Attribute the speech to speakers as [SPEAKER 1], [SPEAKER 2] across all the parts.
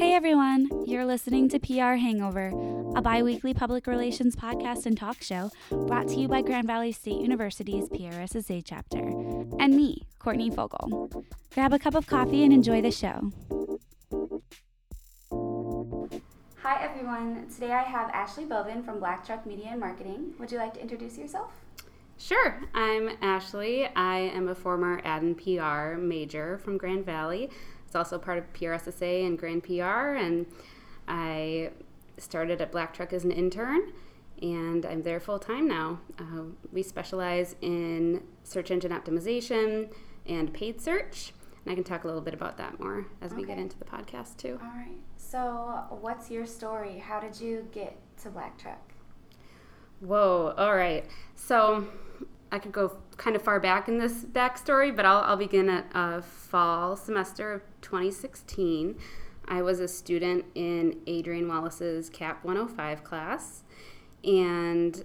[SPEAKER 1] Hey everyone, you're listening to PR Hangover, a bi weekly public relations podcast and talk show brought to you by Grand Valley State University's PRSSA chapter, and me, Courtney Fogel. Grab a cup of coffee and enjoy the show. Hi everyone, today I have Ashley Bovin from Black Truck Media and Marketing. Would you like to introduce yourself?
[SPEAKER 2] Sure. I'm Ashley. I am a former ad and PR major from Grand Valley. It's also part of PRSSA and Grand PR, and I started at Black Truck as an intern, and I'm there full time now. Uh, we specialize in search engine optimization and paid search, and I can talk a little bit about that more as we get into the podcast too.
[SPEAKER 1] All right. So, what's your story? How did you get to Black Truck?
[SPEAKER 2] Whoa, all right. So I could go kind of far back in this backstory, but I'll, I'll begin at uh, fall semester of 2016. I was a student in Adrienne Wallace's CAP 105 class, and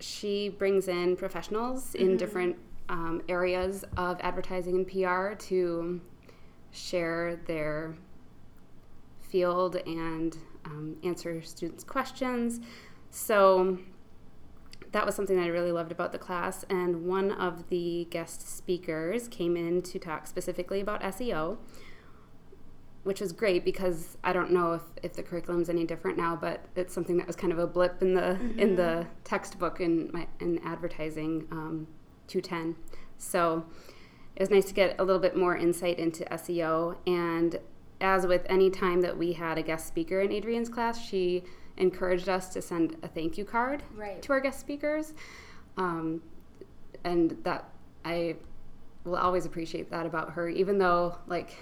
[SPEAKER 2] she brings in professionals in different um, areas of advertising and PR to share their field and um, answer students' questions. So that was something that I really loved about the class. And one of the guest speakers came in to talk specifically about SEO, which is great because I don't know if, if the curriculum's any different now, but it's something that was kind of a blip in the in the textbook in my in advertising um, 210. So it was nice to get a little bit more insight into SEO. And as with any time that we had a guest speaker in Adrienne's class, she encouraged us to send a thank you card
[SPEAKER 1] Right.
[SPEAKER 2] to our guest speakers. Um, and that I will always appreciate that about her, even though like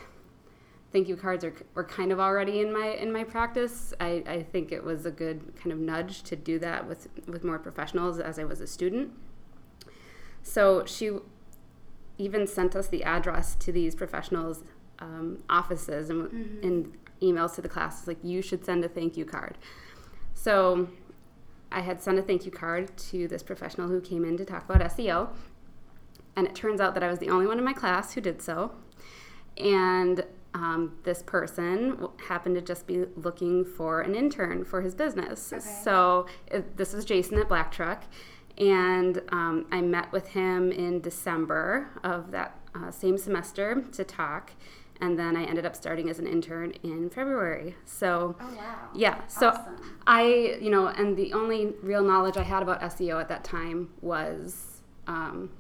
[SPEAKER 2] thank you cards are, were kind of already in my in my practice. I, I think it was a good kind of nudge to do that with with more professionals as I was a student. So she even sent us the address to these professionals' um, offices and in emails to the class like you should send a thank you card. So I had sent a thank you card to this professional who came in to talk about SEO, and it turns out that I was the only one in my class who did so. And um, this person happened to just be looking for an intern for his business.
[SPEAKER 1] Okay.
[SPEAKER 2] So it, this is Jason at Black Truck, and um, I met with him in December of that uh, same semester to talk. And then I ended up starting as an intern in February. So,
[SPEAKER 1] Oh, wow.
[SPEAKER 2] yeah. So
[SPEAKER 1] Awesome.
[SPEAKER 2] I, you know, and the only real knowledge I had about SEO at that time was um,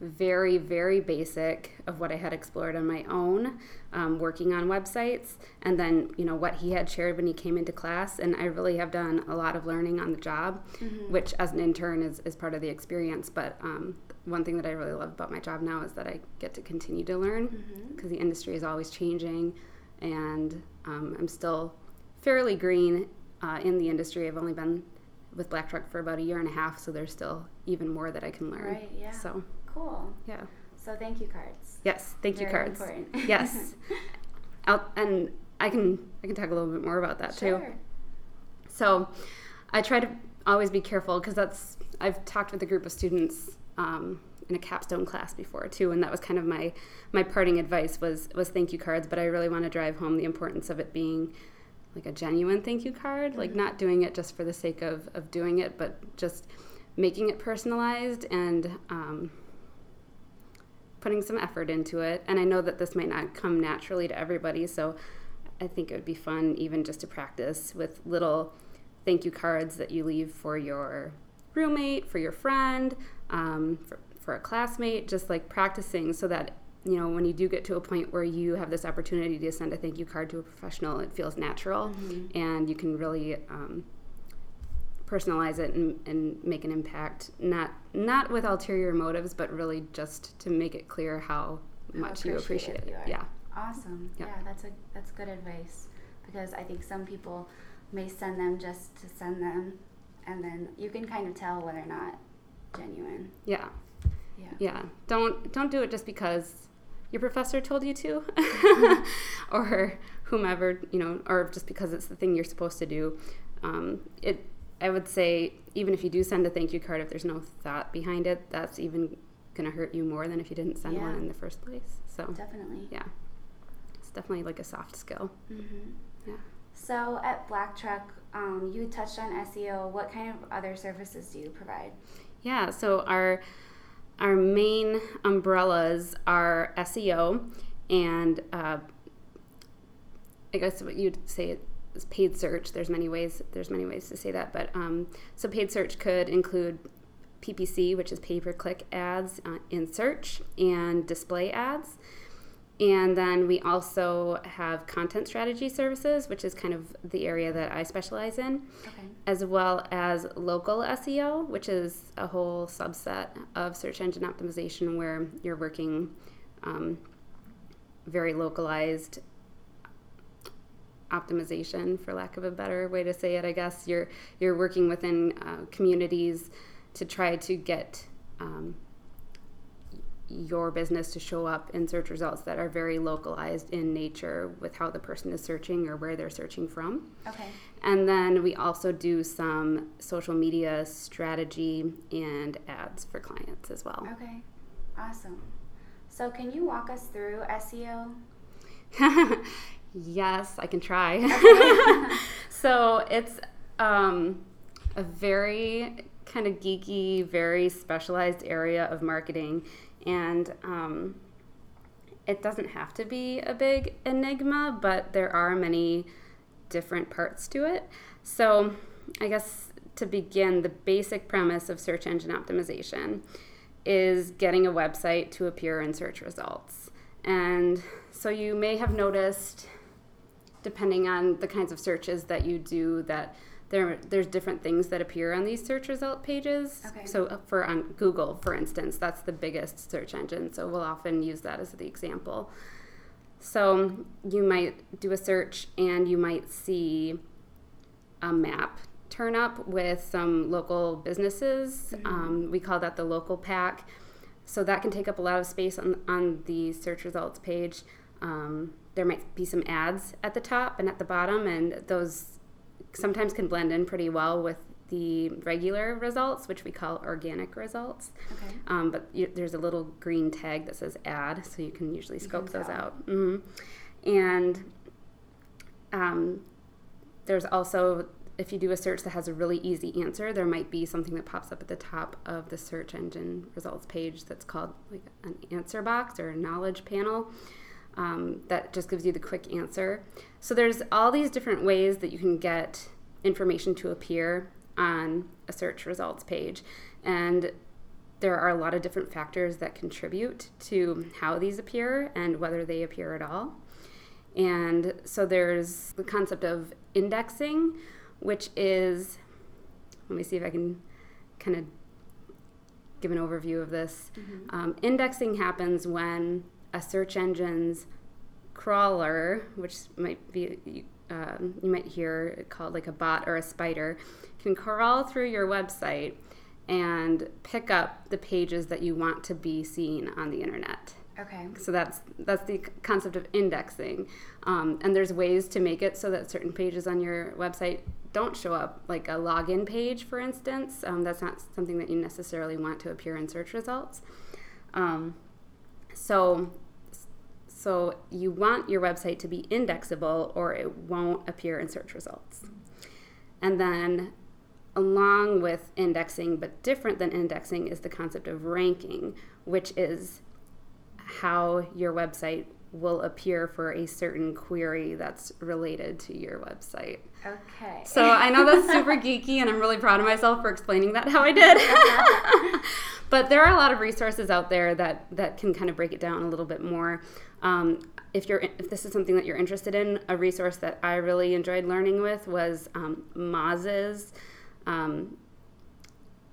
[SPEAKER 2] very, very basic of what I had explored on my own, um, working on websites, and then, you know, what he had shared when he came into class. And I really have done a lot of learning on the job, which as an intern is, is part of the experience. But um, one thing that I really love about my job now is that I get to continue to learn because the industry is always changing, and um, I'm still fairly green uh, in the industry. I've only been with Black Truck for about a year and a half, so there's still even more that I can learn.
[SPEAKER 1] Right, yeah.
[SPEAKER 2] So,
[SPEAKER 1] Cool.
[SPEAKER 2] yeah.
[SPEAKER 1] So, thank you cards.
[SPEAKER 2] Yes, thank you
[SPEAKER 1] Very
[SPEAKER 2] cards.
[SPEAKER 1] important.
[SPEAKER 2] yes. I'll, and I can I can talk a little bit more about that too.
[SPEAKER 1] Sure.
[SPEAKER 2] So I try to always be careful because that's I've talked with a group of students um, in a capstone class before too, and that was kind of my my parting advice was was thank you cards. But I really want to drive home the importance of it being like a genuine thank you card, like not doing it just for the sake of of doing it, but just making it personalized and um, putting some effort into it. And I know that this might not come naturally to everybody, so I think it would be fun even just to practice with little thank you cards that you leave for your roommate, for your friend, um, for, for a classmate, just like practicing so that you know when you do get to a point where you have this opportunity to send a thank you card to a professional, it feels natural and you can really um, personalize it and, and make an impact not not with ulterior motives but really just to make it clear how much you appreciate
[SPEAKER 1] appreciative
[SPEAKER 2] it
[SPEAKER 1] you
[SPEAKER 2] yeah
[SPEAKER 1] Awesome.
[SPEAKER 2] Yep.
[SPEAKER 1] Yeah, that's a that's good advice because I think some people may send them just to send them, and then you can kind of tell whether or not genuine.
[SPEAKER 2] yeah
[SPEAKER 1] Yeah.
[SPEAKER 2] yeah don't don't do it just because your professor told you to or whomever you know or just because it's the thing you're supposed to do um, it i would say even if you do send a thank you card if there's no thought behind it that's even going to hurt you more than if you didn't send
[SPEAKER 1] Yeah.
[SPEAKER 2] one in the first place so
[SPEAKER 1] Definitely.
[SPEAKER 2] yeah it's definitely like a soft skill.
[SPEAKER 1] Mm-hmm.
[SPEAKER 2] Yeah.
[SPEAKER 1] So at Black Truck, um, you touched on SEO. What kind of other services do you provide?
[SPEAKER 2] Yeah, so our our main umbrellas are SEO and uh, I guess what you'd say paid search. There's many ways. There's many ways to say that, but um, so paid search could include PPC, which is pay per click ads uh, in search, and display ads. And then we also have content strategy services, which is kind of the area that I specialize in,
[SPEAKER 1] Okay.
[SPEAKER 2] as well as local SEO, which is a whole subset of search engine optimization where you're working um, very localized optimization, for lack of a better way to say it. I guess you're you're working within uh, communities to try to get um, your business to show up in search results that are very localized in nature with how the person is searching or where they're searching from.
[SPEAKER 1] Okay.
[SPEAKER 2] And then we also do some social media strategy and ads for clients as well.
[SPEAKER 1] Okay. Awesome. So can you walk us through SEO?
[SPEAKER 2] yes, I can try. so it's um, a very kind of geeky, very specialized area of marketing. And um, it doesn't have to be a big enigma, but there are many different parts to it. So, I guess to begin, the basic premise of search engine optimization is getting a website to appear in search results. And so, you may have noticed, depending on the kinds of searches that you do, that there, there's different things that appear on these search result pages.
[SPEAKER 1] Okay.
[SPEAKER 2] So uh, for on Google, for instance, that's the biggest search engine. So we'll often use that as the example. So you might do a search and you might see a map turn up with some local businesses. Um, we call that the local pack. So that can take up a lot of space on, on the search results page. Um, there might be some ads at the top and at the bottom, and those sometimes can blend in pretty well with the regular results, which we call organic results.
[SPEAKER 1] Okay.
[SPEAKER 2] Um, but you, there's a little green tag that says ad, so you can usually scope
[SPEAKER 1] can
[SPEAKER 2] those out. hmm And um, there's also, if you do a search that has a really easy answer, there might be something that pops up at the top of the search engine results page that's called like an answer box or a knowledge panel. Um, that just gives you the quick answer. So there's all these different ways that you can get information to appear on a search results page, and there are a lot of different factors that contribute to how these appear and whether they appear at all. And so there's the concept of indexing, which is, let me see if I can kind of give an overview of this. Um, indexing happens when a search engine's crawler, which might be um, you might hear it called like a bot or a spider, can crawl through your website and pick up the pages that you want to be seen on the internet.
[SPEAKER 1] Okay.
[SPEAKER 2] So that's that's the concept of indexing, um, and there's ways to make it so that certain pages on your website don't show up, like a login page, for instance. Um, that's not something that you necessarily want to appear in search results. Um, so so you want your website to be indexable, or it won't appear in search results. And then along with indexing, but different than indexing, is the concept of ranking, which is how your website will appear for a certain query that's related to your website.
[SPEAKER 1] Okay.
[SPEAKER 2] So I know that's super geeky, and I'm really proud of myself for explaining that how I did. but there are a lot of resources out there that that can kind of break it down a little bit more. Um, if you're if this is something that you're interested in, a resource that I really enjoyed learning with was um, Moz's. Um,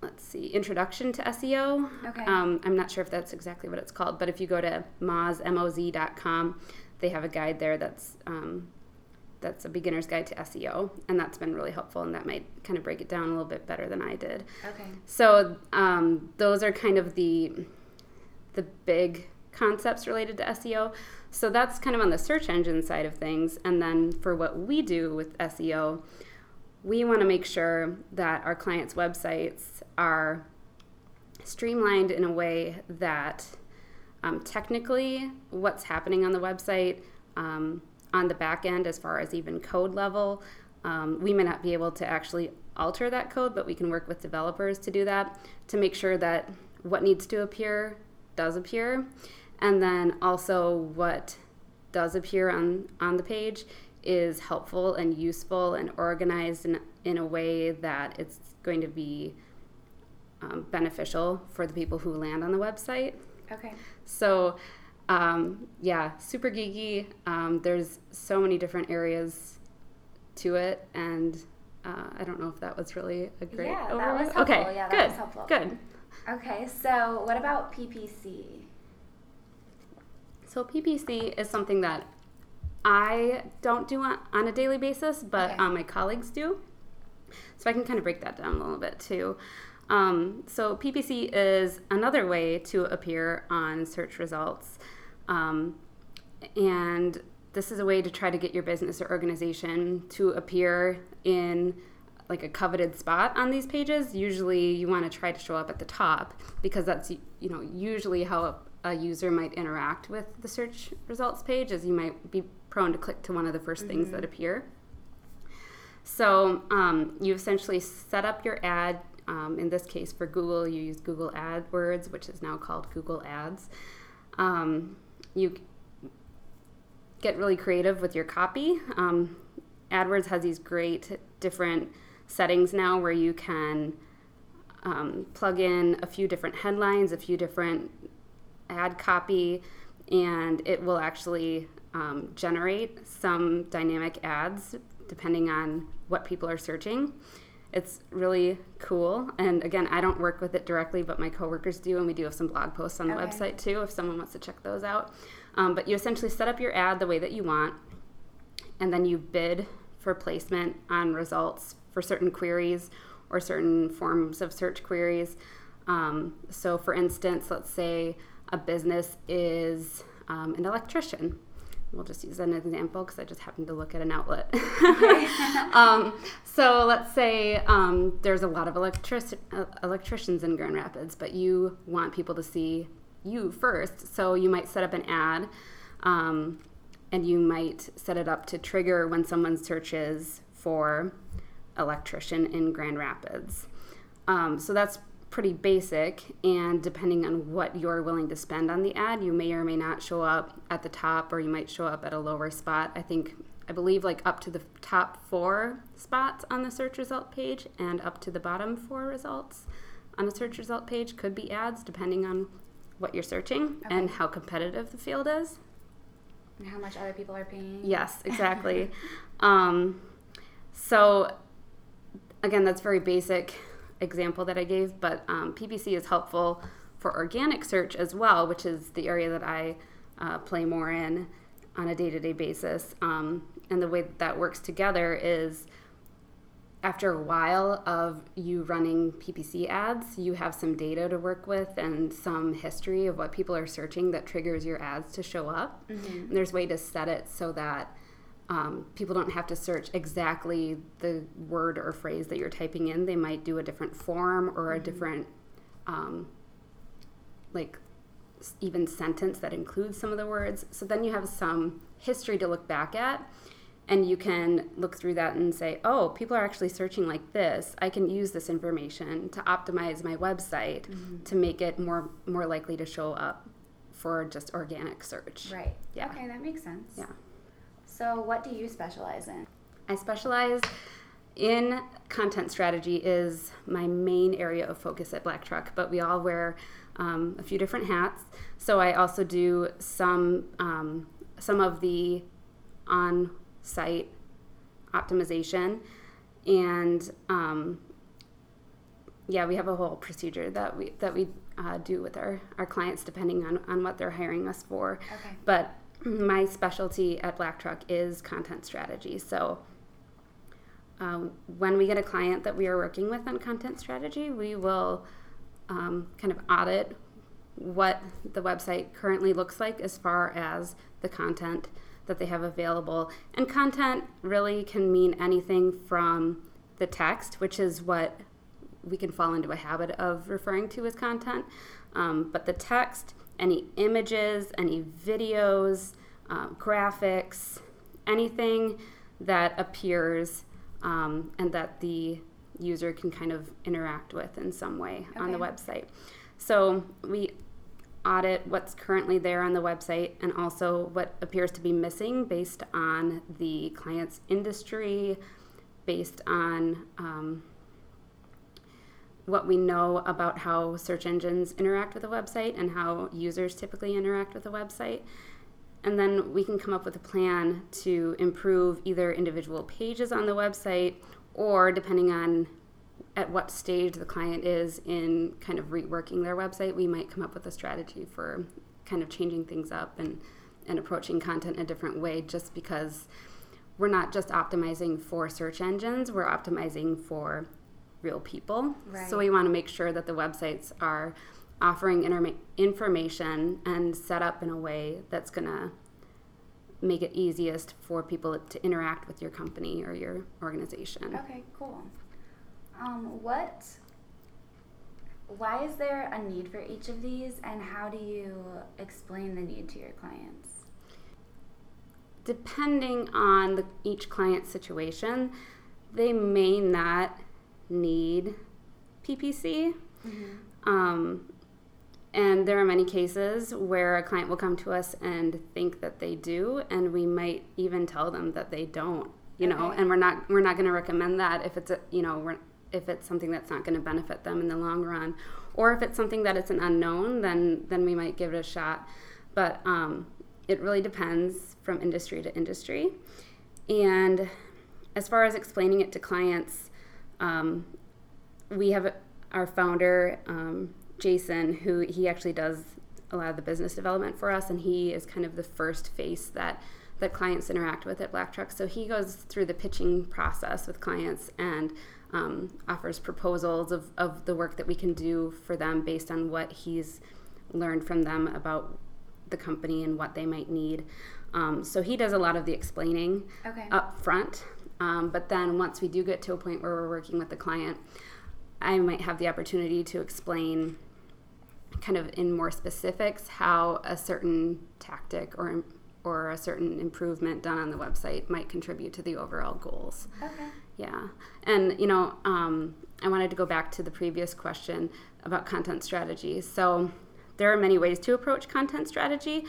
[SPEAKER 2] let's see, Introduction to SEO.
[SPEAKER 1] Okay.
[SPEAKER 2] Um, I'm not sure if that's exactly what it's called, but if you go to moz, M-O-Z.com, they have a guide there that's um, that's a beginner's guide to SEO, and that's been really helpful, and that might kind of break it down a little bit better than I did.
[SPEAKER 1] okay.
[SPEAKER 2] So um, those are kind of the the big concepts related to SEO. So that's kind of on the search engine side of things, and then for what we do with SEO, we want to make sure that our clients' websites are streamlined in a way that um, technically what's happening on the website um, on the back end as far as even code level. Um, we may not be able to actually alter that code, but we can work with developers to do that to make sure that what needs to appear does appear. And then also what does appear on, on the page is helpful and useful and organized in, in a way that it's going to be um, beneficial for the people who land on the website.
[SPEAKER 1] Okay.
[SPEAKER 2] So, um, yeah, super geeky. Um, there's so many different areas to it, and uh, I don't know if that was really a great
[SPEAKER 1] Yeah, that was helpful.
[SPEAKER 2] Okay,
[SPEAKER 1] Yeah, that
[SPEAKER 2] good,
[SPEAKER 1] was helpful.
[SPEAKER 2] good.
[SPEAKER 1] Okay, so what about PPC?
[SPEAKER 2] So PPC is something that I don't do on, on a daily basis, but
[SPEAKER 1] Okay.
[SPEAKER 2] um, my colleagues do. So I can kind of break that down a little bit too. Um, so PPC is another way to appear on search results. Um, and this is a way to try to get your business or organization to appear in like a coveted spot on these pages. Usually you want to try to show up at the top because that's you know usually how a, user might interact with the search results page is you might be prone to click to one of the 1st things that appear. So um, you essentially set up your ad. Um, in this case, for Google, you use Google AdWords, which is now called Google Ads. Um, you get really creative with your copy. Um, AdWords has these great different settings now where you can um, plug in a few different headlines, a few different ad copy, and it will actually um, generate some dynamic ads depending on what people are searching. It's really cool. And again, I don't work with it directly, but my coworkers do, and we do have some blog posts on the
[SPEAKER 1] Okay.
[SPEAKER 2] website too if someone wants to check those out. Um, but you essentially set up your ad the way that you want, and then you bid for placement on results for certain queries or certain forms of search queries. Um, so, for instance, let's say a business is um, an electrician. We'll just use an example because I just happened to look at an outlet. um, so let's say um, there's a lot of electric- uh, electricians in Grand Rapids, but you want people to see you first. So you might set up an ad um, and you might set it up to trigger when someone searches for electrician in Grand Rapids. Um, so that's pretty basic, and depending on what you're willing to spend on the ad, you may or may not show up at the top, or you might show up at a lower spot. I think, I believe, like up to the top four spots on the search result page, and up to the bottom four results on the search result page could be ads, depending on what you're searching and how competitive the field is.
[SPEAKER 1] And how much other people are paying?
[SPEAKER 2] Yes, exactly. um, so, again, that's very basic example that I gave, but um, PPC is helpful for organic search as well, which is the area that I uh, play more in on a day-to-day basis. Um, and the way that, that works together is after a while of you running PPC ads, you have some data to work with and some history of what people are searching that triggers your ads to show up. And there's a way to set it so that um, people don't have to search exactly the word or phrase that you're typing in. They might do a different form or a different, um, like, even sentence that includes some of the words. So then you have some history to look back at, and you can look through that and say, oh, people are actually searching like this. I can use this information to optimize my website to make it more more likely to show up for just organic search.
[SPEAKER 1] Right.
[SPEAKER 2] Yeah.
[SPEAKER 1] Okay, that makes sense.
[SPEAKER 2] Yeah.
[SPEAKER 1] So, what do you specialize in?
[SPEAKER 2] I specialize in content strategy is my main area of focus at Black Truck, but we all wear um, a few different hats. So I also do some um, some of the on-site optimization, and um, yeah, we have a whole procedure that we that we uh, do with our, our clients depending on, on what they're hiring us for.
[SPEAKER 1] Okay.
[SPEAKER 2] But my specialty at Black Truck is content strategy. So um, when we get a client that we are working with on content strategy, we will um, kind of audit what the website currently looks like as far as the content that they have available. And content really can mean anything from the text, which is what we can fall into a habit of referring to as content. Um, but the text, any images, any videos, um, graphics, anything that appears um, and that the user can kind of interact with in some way okay. on the website. So we audit what's currently there on the website and also what appears to be missing based on the client's industry, based on um, what we know about how search engines interact with a website and how users typically interact with a website. And then we can come up with a plan to improve either individual pages on the website or, depending on at what stage the client is in kind of reworking their website, we might come up with a strategy for kind of changing things up and, and approaching content a different way just because we're not just optimizing for search engines, we're optimizing for real people. Right. So we want to make sure that the websites are offering interma- information and set up in a way that's going to make it easiest for people to interact with your company or your organization.
[SPEAKER 1] Okay, cool. Um, what? Why is there a need for each of these, and how do you explain the need to your clients?
[SPEAKER 2] Depending on the, each client situation, they may not need PPC. Mm-hmm. Um, and there are many cases where a client will come to us and think that they do, and we might even tell them that they don't. You okay. know, and we're not we're not going to recommend that if it's a you know we're if it's something that's not going to benefit them in the long run, or if it's something that it's an unknown, then then we might give it a shot. But um, it really depends from industry to industry. And as far as explaining it to clients, um, we have our founder um, Jason, who he actually does a lot of the business development for us, and he is kind of the first face that that clients interact with at Black Truck. So he goes through the pitching process with clients and um, offers proposals of, of the work that we can do for them based on what he's learned from them about the company and what they might need. Um, so he does a lot of the explaining okay. up front. Um, but then once we do get to a point where we're working with the client, I might have the opportunity to explain kind of in more specifics how a certain tactic or or a certain improvement done on the website might contribute to the overall goals.
[SPEAKER 1] Okay.
[SPEAKER 2] Yeah. And, you know, um, I wanted to go back to the previous question about content strategy. So there are many ways to approach content strategy.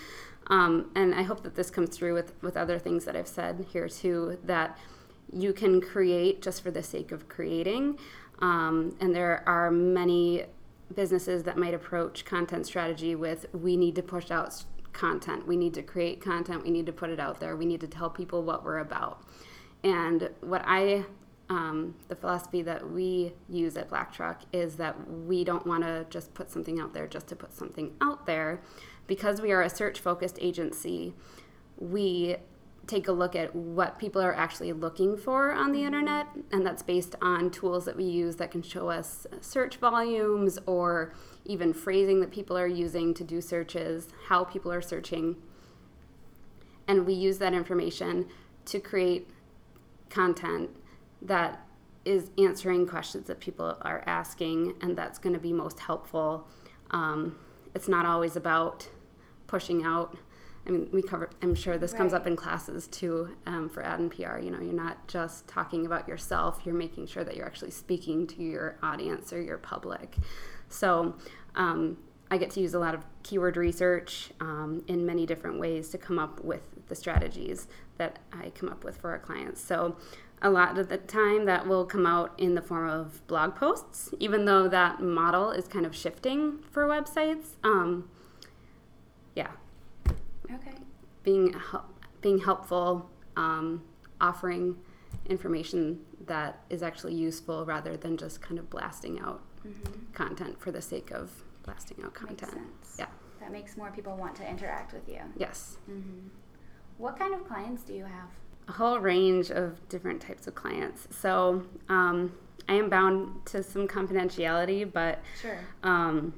[SPEAKER 2] Um, and I hope that this comes through with, with other things that I've said here too, that you can create just for the sake of creating. Um, and there are many businesses that might approach content strategy with we need to push out content, we need to create content, we need to put it out there, we need to tell people what we're about. And what I, um, the philosophy that we use at Black Truck is that we don't want to just put something out there just to put something out there. Because we are a search focused agency, we take a look at what people are actually looking for on the internet, and that's based on tools that we use that can show us search volumes or even phrasing that people are using to do searches, how people are searching. And we use that information to create content that is answering questions that people are asking, and that's going to be most helpful. Um, it's not always about pushing out. I mean, we cover. I'm sure this right. comes up in classes too um, for ad and PR. You know, you're not just talking about yourself. You're making sure that you're actually speaking to your audience or your public. So, um, I get to use a lot of keyword research um, in many different ways to come up with the strategies that I come up with for our clients. So, a lot of the time that will come out in the form of blog posts, even though that model is kind of shifting for websites. Um, yeah.
[SPEAKER 1] Okay.
[SPEAKER 2] Being being helpful, um, offering information that is actually useful rather than just kind of blasting out mm-hmm. content for the sake of blasting out content. Yeah.
[SPEAKER 1] That makes more people want to interact with you.
[SPEAKER 2] Yes.
[SPEAKER 1] Mm-hmm. What kind of clients do you have?
[SPEAKER 2] A whole range of different types of clients. So um, I am bound to some confidentiality, but
[SPEAKER 1] sure.
[SPEAKER 2] um,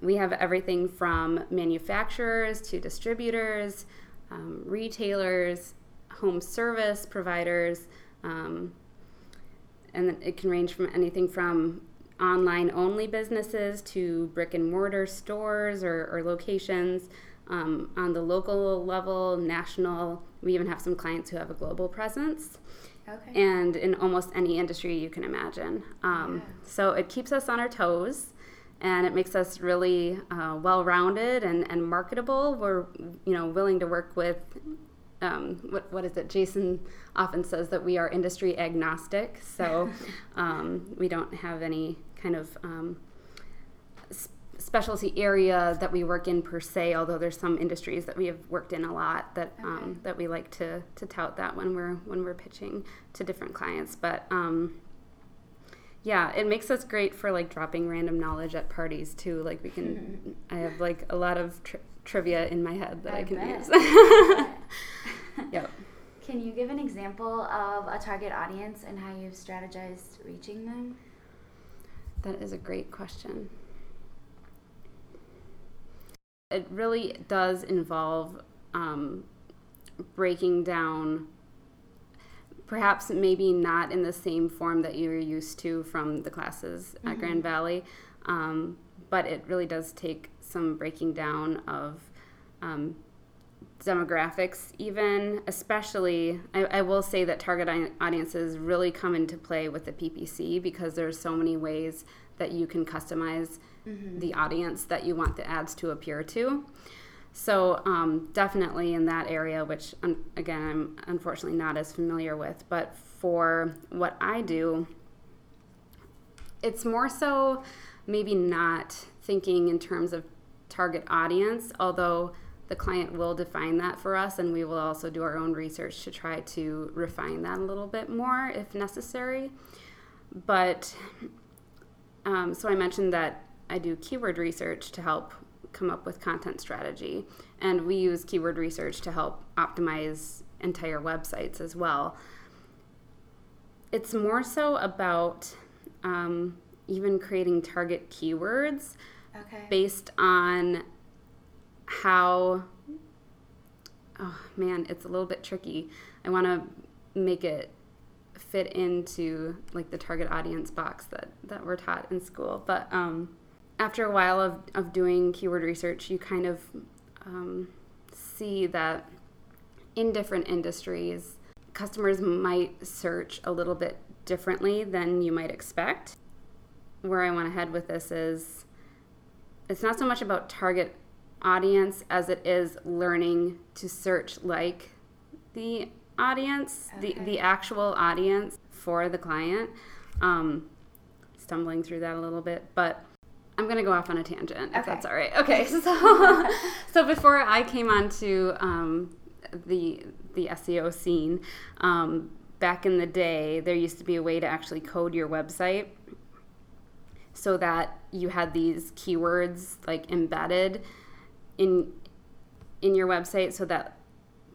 [SPEAKER 2] we have everything from manufacturers to distributors, um, retailers, home service providers, um, and it can range from anything from online only businesses to brick and mortar stores or, or locations. um, on the local level, national. We even have some clients who have a global presence.
[SPEAKER 1] Okay.
[SPEAKER 2] And in almost any industry you can imagine. Um,
[SPEAKER 1] Yeah.
[SPEAKER 2] So it keeps us on our toes and it makes us really uh, well rounded and, and marketable. We're you know willing to work with um, what, what is it? Jason often says that we are industry agnostic, so um, we don't have any kind of um, specialty area that we work in per se. Although there's some industries that we have worked in a lot that
[SPEAKER 1] Okay.
[SPEAKER 2] um, that we like to, to tout that when we're when we're pitching to different clients. But um, yeah, it makes us great for like dropping random knowledge at parties too. Like we can, I have like a lot of tri- trivia in my head that I,
[SPEAKER 1] I
[SPEAKER 2] can
[SPEAKER 1] bet.
[SPEAKER 2] use. Yep.
[SPEAKER 1] Can you give an example of a target audience and how you've strategized reaching them?
[SPEAKER 2] That is a great question. It really does involve um, breaking down, perhaps maybe not in the same form that you're used to from the classes at Grand Valley, um, but it really does take some breaking down of um, demographics even especially I, I will say that target audiences really come into play with the ppc because there's so many ways that you can customize the audience that you want the ads to appear to so um, definitely in that area which un- again i'm unfortunately not as familiar with but for what i do it's more so maybe not thinking in terms of target audience, although the client will define that for us, and we will also do our own research to try to refine that a little bit more if necessary. But um, so I mentioned that I do keyword research to help come up with content strategy, and we use keyword research to help optimize entire websites as well. It's more so about um, even creating target keywords
[SPEAKER 1] Okay.
[SPEAKER 2] based on how oh man it's a little bit tricky i want to make it fit into like the target audience box that that we're taught in school but um, after a while of, of doing keyword research you kind of um, see that in different industries customers might search a little bit differently than you might expect where i want to head with this is it's not so much about target audience as it is learning to search like the audience, the, the actual audience for the client. Um, stumbling through that a little bit, but I'm going to go off on a tangent if that's all right. Okay, so so before I came onto um, the the SEO scene, um, back in the day, there used to be a way to actually code your website so that you had these keywords like embedded in in your website so that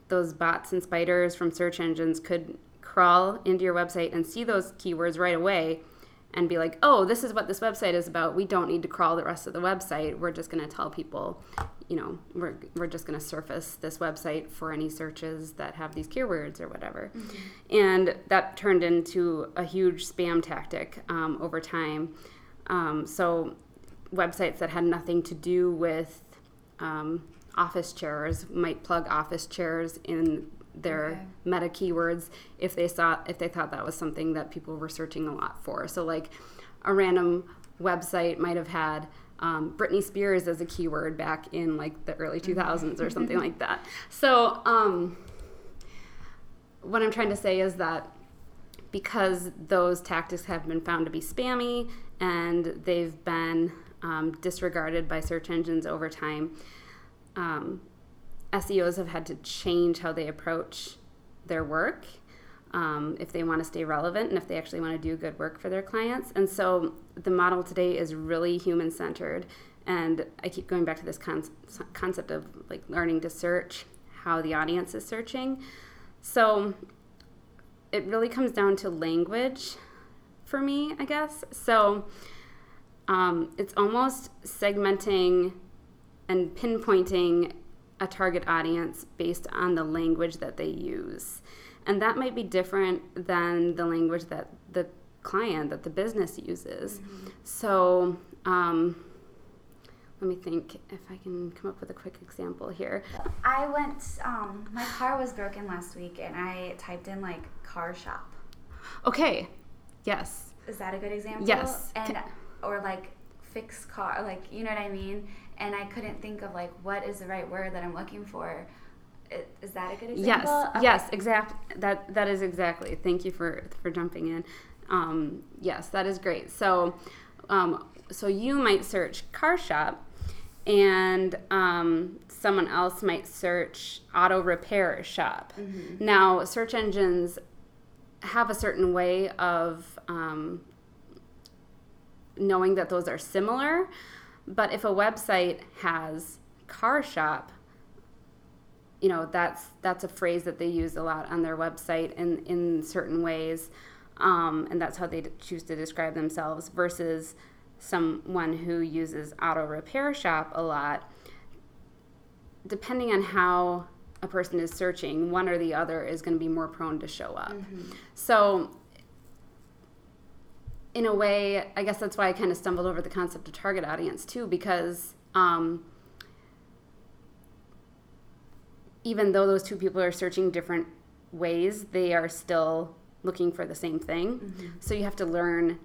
[SPEAKER 2] those bots and spiders from search engines could crawl into your website and see those keywords right away and be like, "Oh, this is what this website is about. We don't need to crawl the rest of the website. We're just going to tell people, you know, we're we're just going to surface this website for any searches that have these keywords or whatever." And that turned into a huge spam tactic um, over time. Um, so websites that had nothing to do with um, office chairs might plug office chairs in their
[SPEAKER 1] Okay.
[SPEAKER 2] meta keywords if they saw if they thought that was something that people were searching a lot for. So like a random website might have had um, Britney Spears as a keyword back in like the early 2000s or something like that. So um, what I'm trying to say is that because those tactics have been found to be spammy and they've been um, disregarded by search engines over time, um, SEOs have had to change how they approach their work um, if they want to stay relevant and if they actually want to do good work for their clients. And so the model today is really human centered. And I keep going back to this con- concept of like learning to search, how the audience is searching. So it really comes down to language for me, I guess. So um, it's almost segmenting and pinpointing a target audience based on the language that they use. And that might be different than the language that the client, that the business uses. So, um, let me think if I can come up with a quick example here.
[SPEAKER 1] I went, um, my car was broken last week and I typed in like car shop.
[SPEAKER 2] Okay. Yes.
[SPEAKER 1] Is that a good example?
[SPEAKER 2] Yes.
[SPEAKER 1] And, or like fix car, like, you know what I mean? And I couldn't think of like what is the right word that I'm looking for. Is that a good example?
[SPEAKER 2] Yes,
[SPEAKER 1] Okay.
[SPEAKER 2] yes, exact. That that is exactly. Thank you for for jumping in. Um, yes, that is great. So, um, so you might search car shop, and um, someone else might search auto repair shop. Now, search engines have a certain way of um, knowing that those are similar, but if a website has car shop you know that's that's a phrase that they use a lot on their website in in certain ways um, and that's how they d- choose to describe themselves versus someone who uses auto repair shop a lot. Depending on how a person is searching one or the other is going to be more prone to show up. So in a way i guess that's why i kind of stumbled over the concept of target audience too because um, even though those two people are searching different ways, they are still looking for the same thing. So you have to learn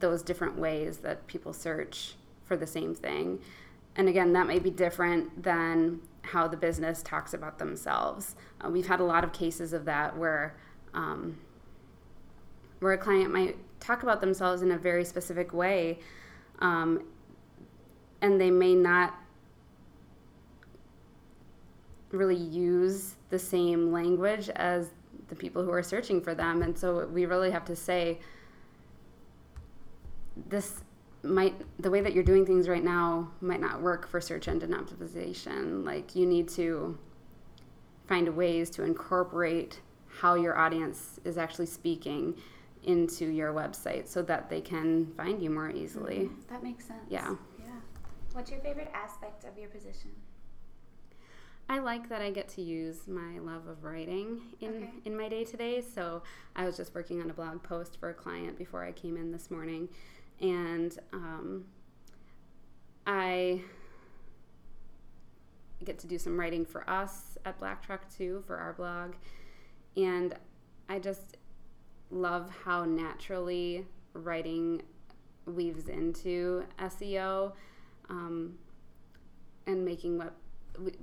[SPEAKER 2] those different ways that people search for the same thing. And again, that may be different than how the business talks about themselves. Uh, we've had a lot of cases of that where um, where a client might talk about themselves in a very specific way, um, and they may not really use the same language as the people who are searching for them. And so we really have to say, this might, the way that you're doing things right now might not work for search engine optimization. Like, you need to find ways to incorporate how your audience is actually speaking into your website so that they can find you more easily.
[SPEAKER 1] That makes sense.
[SPEAKER 2] Yeah.
[SPEAKER 1] Yeah. What's your favorite aspect of your position?
[SPEAKER 2] I like that I get to use my love of writing in,
[SPEAKER 1] Okay.
[SPEAKER 2] in my day to day. So I was just working on a blog post for a client before I came in this morning, and um, I get to do some writing for us at Black Truck too for our blog, and I just love how naturally writing weaves into SEO um, and making web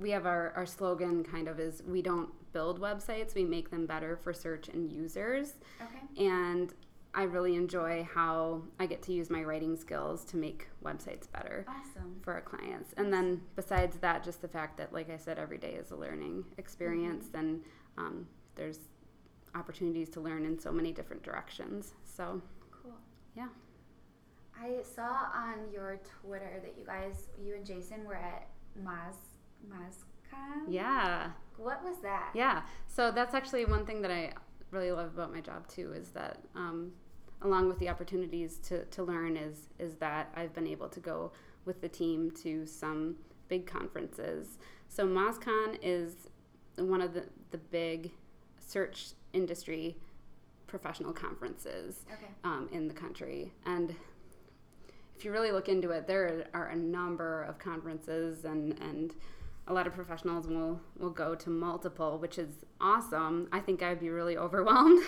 [SPEAKER 2] we- have our, our slogan kind of is we don't build websites we make them better for search and users
[SPEAKER 1] Okay.
[SPEAKER 2] and i really enjoy how i get to use my writing skills to make websites better
[SPEAKER 1] Awesome.
[SPEAKER 2] for our clients and then besides that just the fact that like i said every day is a learning experience and um, there's opportunities to learn in so many different directions so
[SPEAKER 1] Cool.
[SPEAKER 2] yeah
[SPEAKER 1] I saw on your Twitter that you guys, you and Jason, were at Moz MozCon.
[SPEAKER 2] yeah
[SPEAKER 1] What was that?
[SPEAKER 2] Yeah. So that's actually one thing that I really love about my job too is that um, along with the opportunities to, to learn is is that I've been able to go with the team to some big conferences. So MozCon is one of the, the big search industry professional conferences
[SPEAKER 1] Okay.
[SPEAKER 2] um, in the country. And if you really look into it, there are a number of conferences and, and a lot of professionals will, will go to multiple, which is awesome. I think I'd be really overwhelmed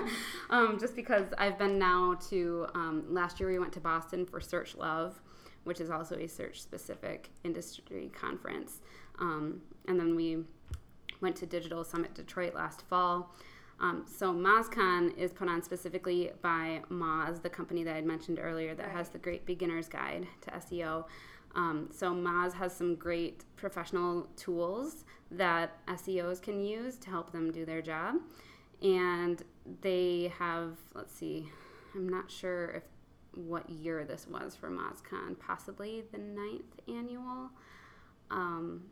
[SPEAKER 2] um, just because I've been now to, um, last year we went to Boston for Search Love, which is also a search specific industry conference. Um, and then we went to Digital Summit Detroit last fall. Um, so MozCon is put on specifically by Moz, the company that I mentioned earlier that has the Great Beginner's Guide to SEO. Um, so Moz has some great professional tools that SEOs can use to help them do their job. And they have, let's see, I'm not sure if what year this was for MozCon, possibly the ninth annual. Um,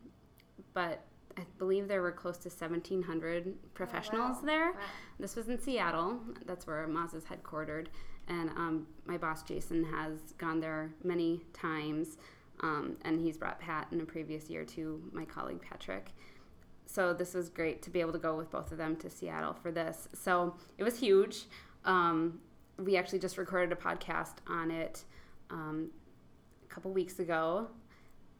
[SPEAKER 2] but I believe there were close to 1,700 professionals
[SPEAKER 1] wow.
[SPEAKER 2] there.
[SPEAKER 1] Wow.
[SPEAKER 2] This was in Seattle. That's where Moz is headquartered. And um, my boss, Jason, has gone there many times. Um, and he's brought Pat in a previous year to my colleague Patrick. So this was great to be able to go with both of them to Seattle for this. So it was huge. Um, we actually just recorded a podcast on it um, a couple weeks ago.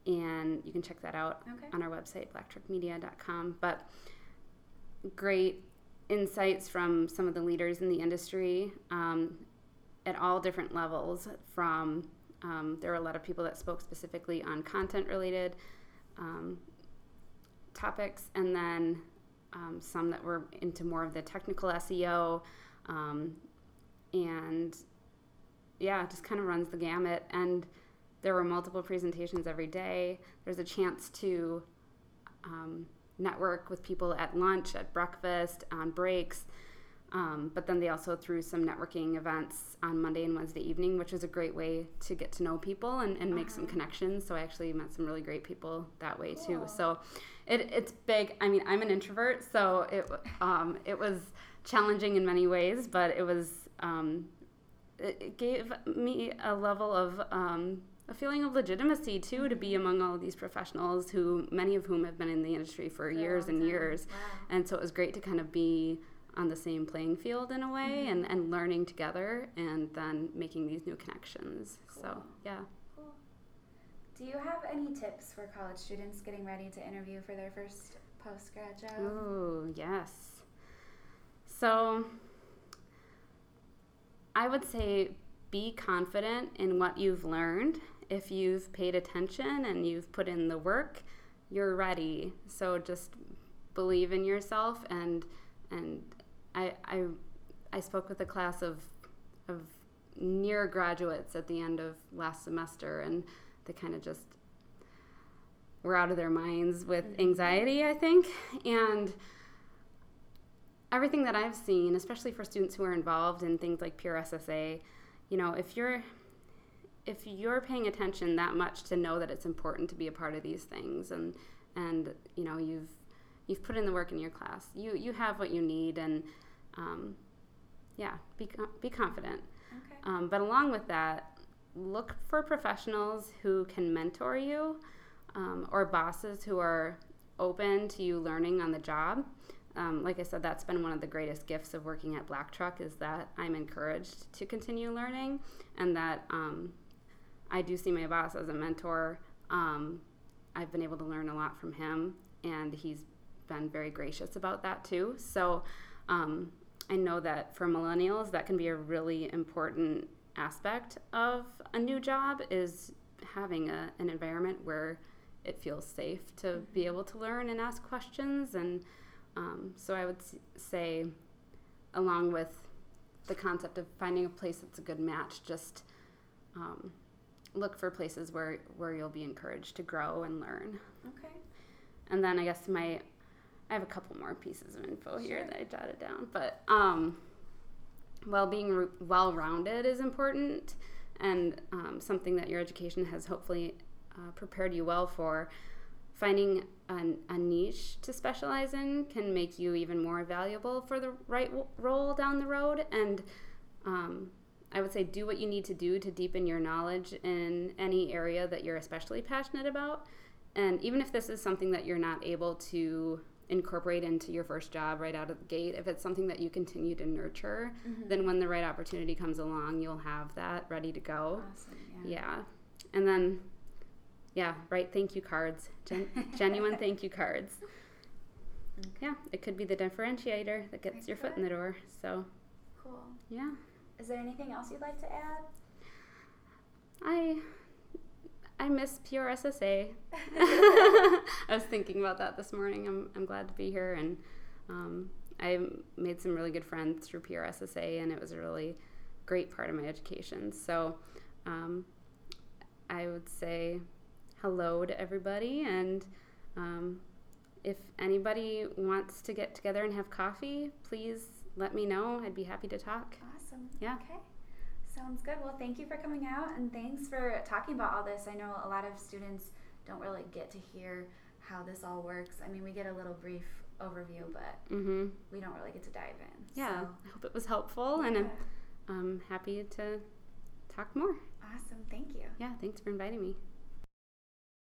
[SPEAKER 2] And you can check that out
[SPEAKER 1] Okay.
[SPEAKER 2] on our website, blacktruckmedia.com. But great insights from some of the leaders in the industry um, at all different levels. From um, there were a lot of people that spoke specifically on content related um, topics, and then um, some that were into more of the technical SEO, um, and yeah, it just kind of runs the gamut. And there were multiple presentations every day. There's a chance to um, network with people at lunch, at breakfast, on breaks. Um, but then they also threw some networking events on Monday and Wednesday evening, which was a great way to get to know people and, and make some
[SPEAKER 1] Uh-huh.
[SPEAKER 2] connections. So I actually met some really great people that way too. So it, it's big. I mean, I'm an introvert, so it um, it was challenging in many ways, but it was um, it, it gave me a level of um, a feeling of legitimacy too to be among all of these professionals who many of whom have been in the industry for,
[SPEAKER 1] a
[SPEAKER 2] years and years
[SPEAKER 1] Wow.
[SPEAKER 2] and so it was great to kind of be on the same playing field in a way mm-hmm. and, and learning together and then making these new connections so yeah
[SPEAKER 1] Cool. Do you have any tips for college students getting ready to interview for their first post grad job?
[SPEAKER 2] Oh, yes. So I would say be confident in what you've learned. If you've paid attention and you've put in the work, you're ready. So just believe in yourself and and I I I spoke with a class of of near graduates at the end of last semester and they kind of just were out of their minds with mm-hmm. anxiety, I think. And everything that I've seen, especially for students who are involved in things like PRSSA, you know, if you're if you're paying attention that much to know that it's important to be a part of these things and and you know you've you've put in the work in your class you you have what you need and um, yeah be, be confident
[SPEAKER 1] Okay.
[SPEAKER 2] um, but along with that, look for professionals who can mentor you um, or bosses who are open to you learning on the job. Um, like I said, that's been one of the greatest gifts of working at Black Truck is that I'm encouraged to continue learning and that um, I do see my boss as a mentor. Um, I've been able to learn a lot from him, and he's been very gracious about that too. So um, I know that for millennials, that can be a really important aspect of a new job is having a, an environment where it feels safe to be able to learn and ask questions. And um, so I would say, along with the concept of finding a place that's a good match, just um, look for places where, where you'll be encouraged to grow and learn.
[SPEAKER 1] Okay.
[SPEAKER 2] And then I guess my I have a couple more pieces of info here that I jotted down, but um, well, being r- well-rounded is important, and um, something that your education has hopefully uh, prepared you well for. Finding an, a niche to specialize in can make you even more valuable for the right w- role down the road, and um, I would say do what you need to do to deepen your knowledge in any area that you're especially passionate about. And even if this is something that you're not able to incorporate into your first job right out of the gate, if it's something that you continue to nurture,
[SPEAKER 1] Mhm.
[SPEAKER 2] then when the right opportunity comes along, you'll have that ready to go.
[SPEAKER 1] Awesome. Yeah.
[SPEAKER 2] Yeah. And then, yeah, write thank you cards, Gen- genuine thank you cards. Yeah, it could be the differentiator that gets your foot in the door. So,
[SPEAKER 1] Cool.
[SPEAKER 2] yeah.
[SPEAKER 1] Is there anything else you'd like to add?
[SPEAKER 2] I I miss PRSSA. I was thinking about that this morning. I'm, I'm glad to be here, and um, I made some really good friends through PRSSA, and it was a really great part of my education. So um, I would say hello to everybody, and um, if anybody wants to get together and have coffee, please let me know. I'd be happy to talk.
[SPEAKER 1] Awesome.
[SPEAKER 2] Yeah.
[SPEAKER 1] Okay. Sounds good. Well, thank you for coming out and thanks for talking about all this. I know a lot of students don't really get to hear how this all works. I mean, we get a little brief overview, but
[SPEAKER 2] Mm-hmm.
[SPEAKER 1] we don't really get to dive in.
[SPEAKER 2] Yeah,
[SPEAKER 1] So,
[SPEAKER 2] I hope it was helpful, and I'm
[SPEAKER 1] yeah.
[SPEAKER 2] I'm happy to talk more.
[SPEAKER 1] awesome. Thank you.
[SPEAKER 2] Yeah, thanks for inviting me.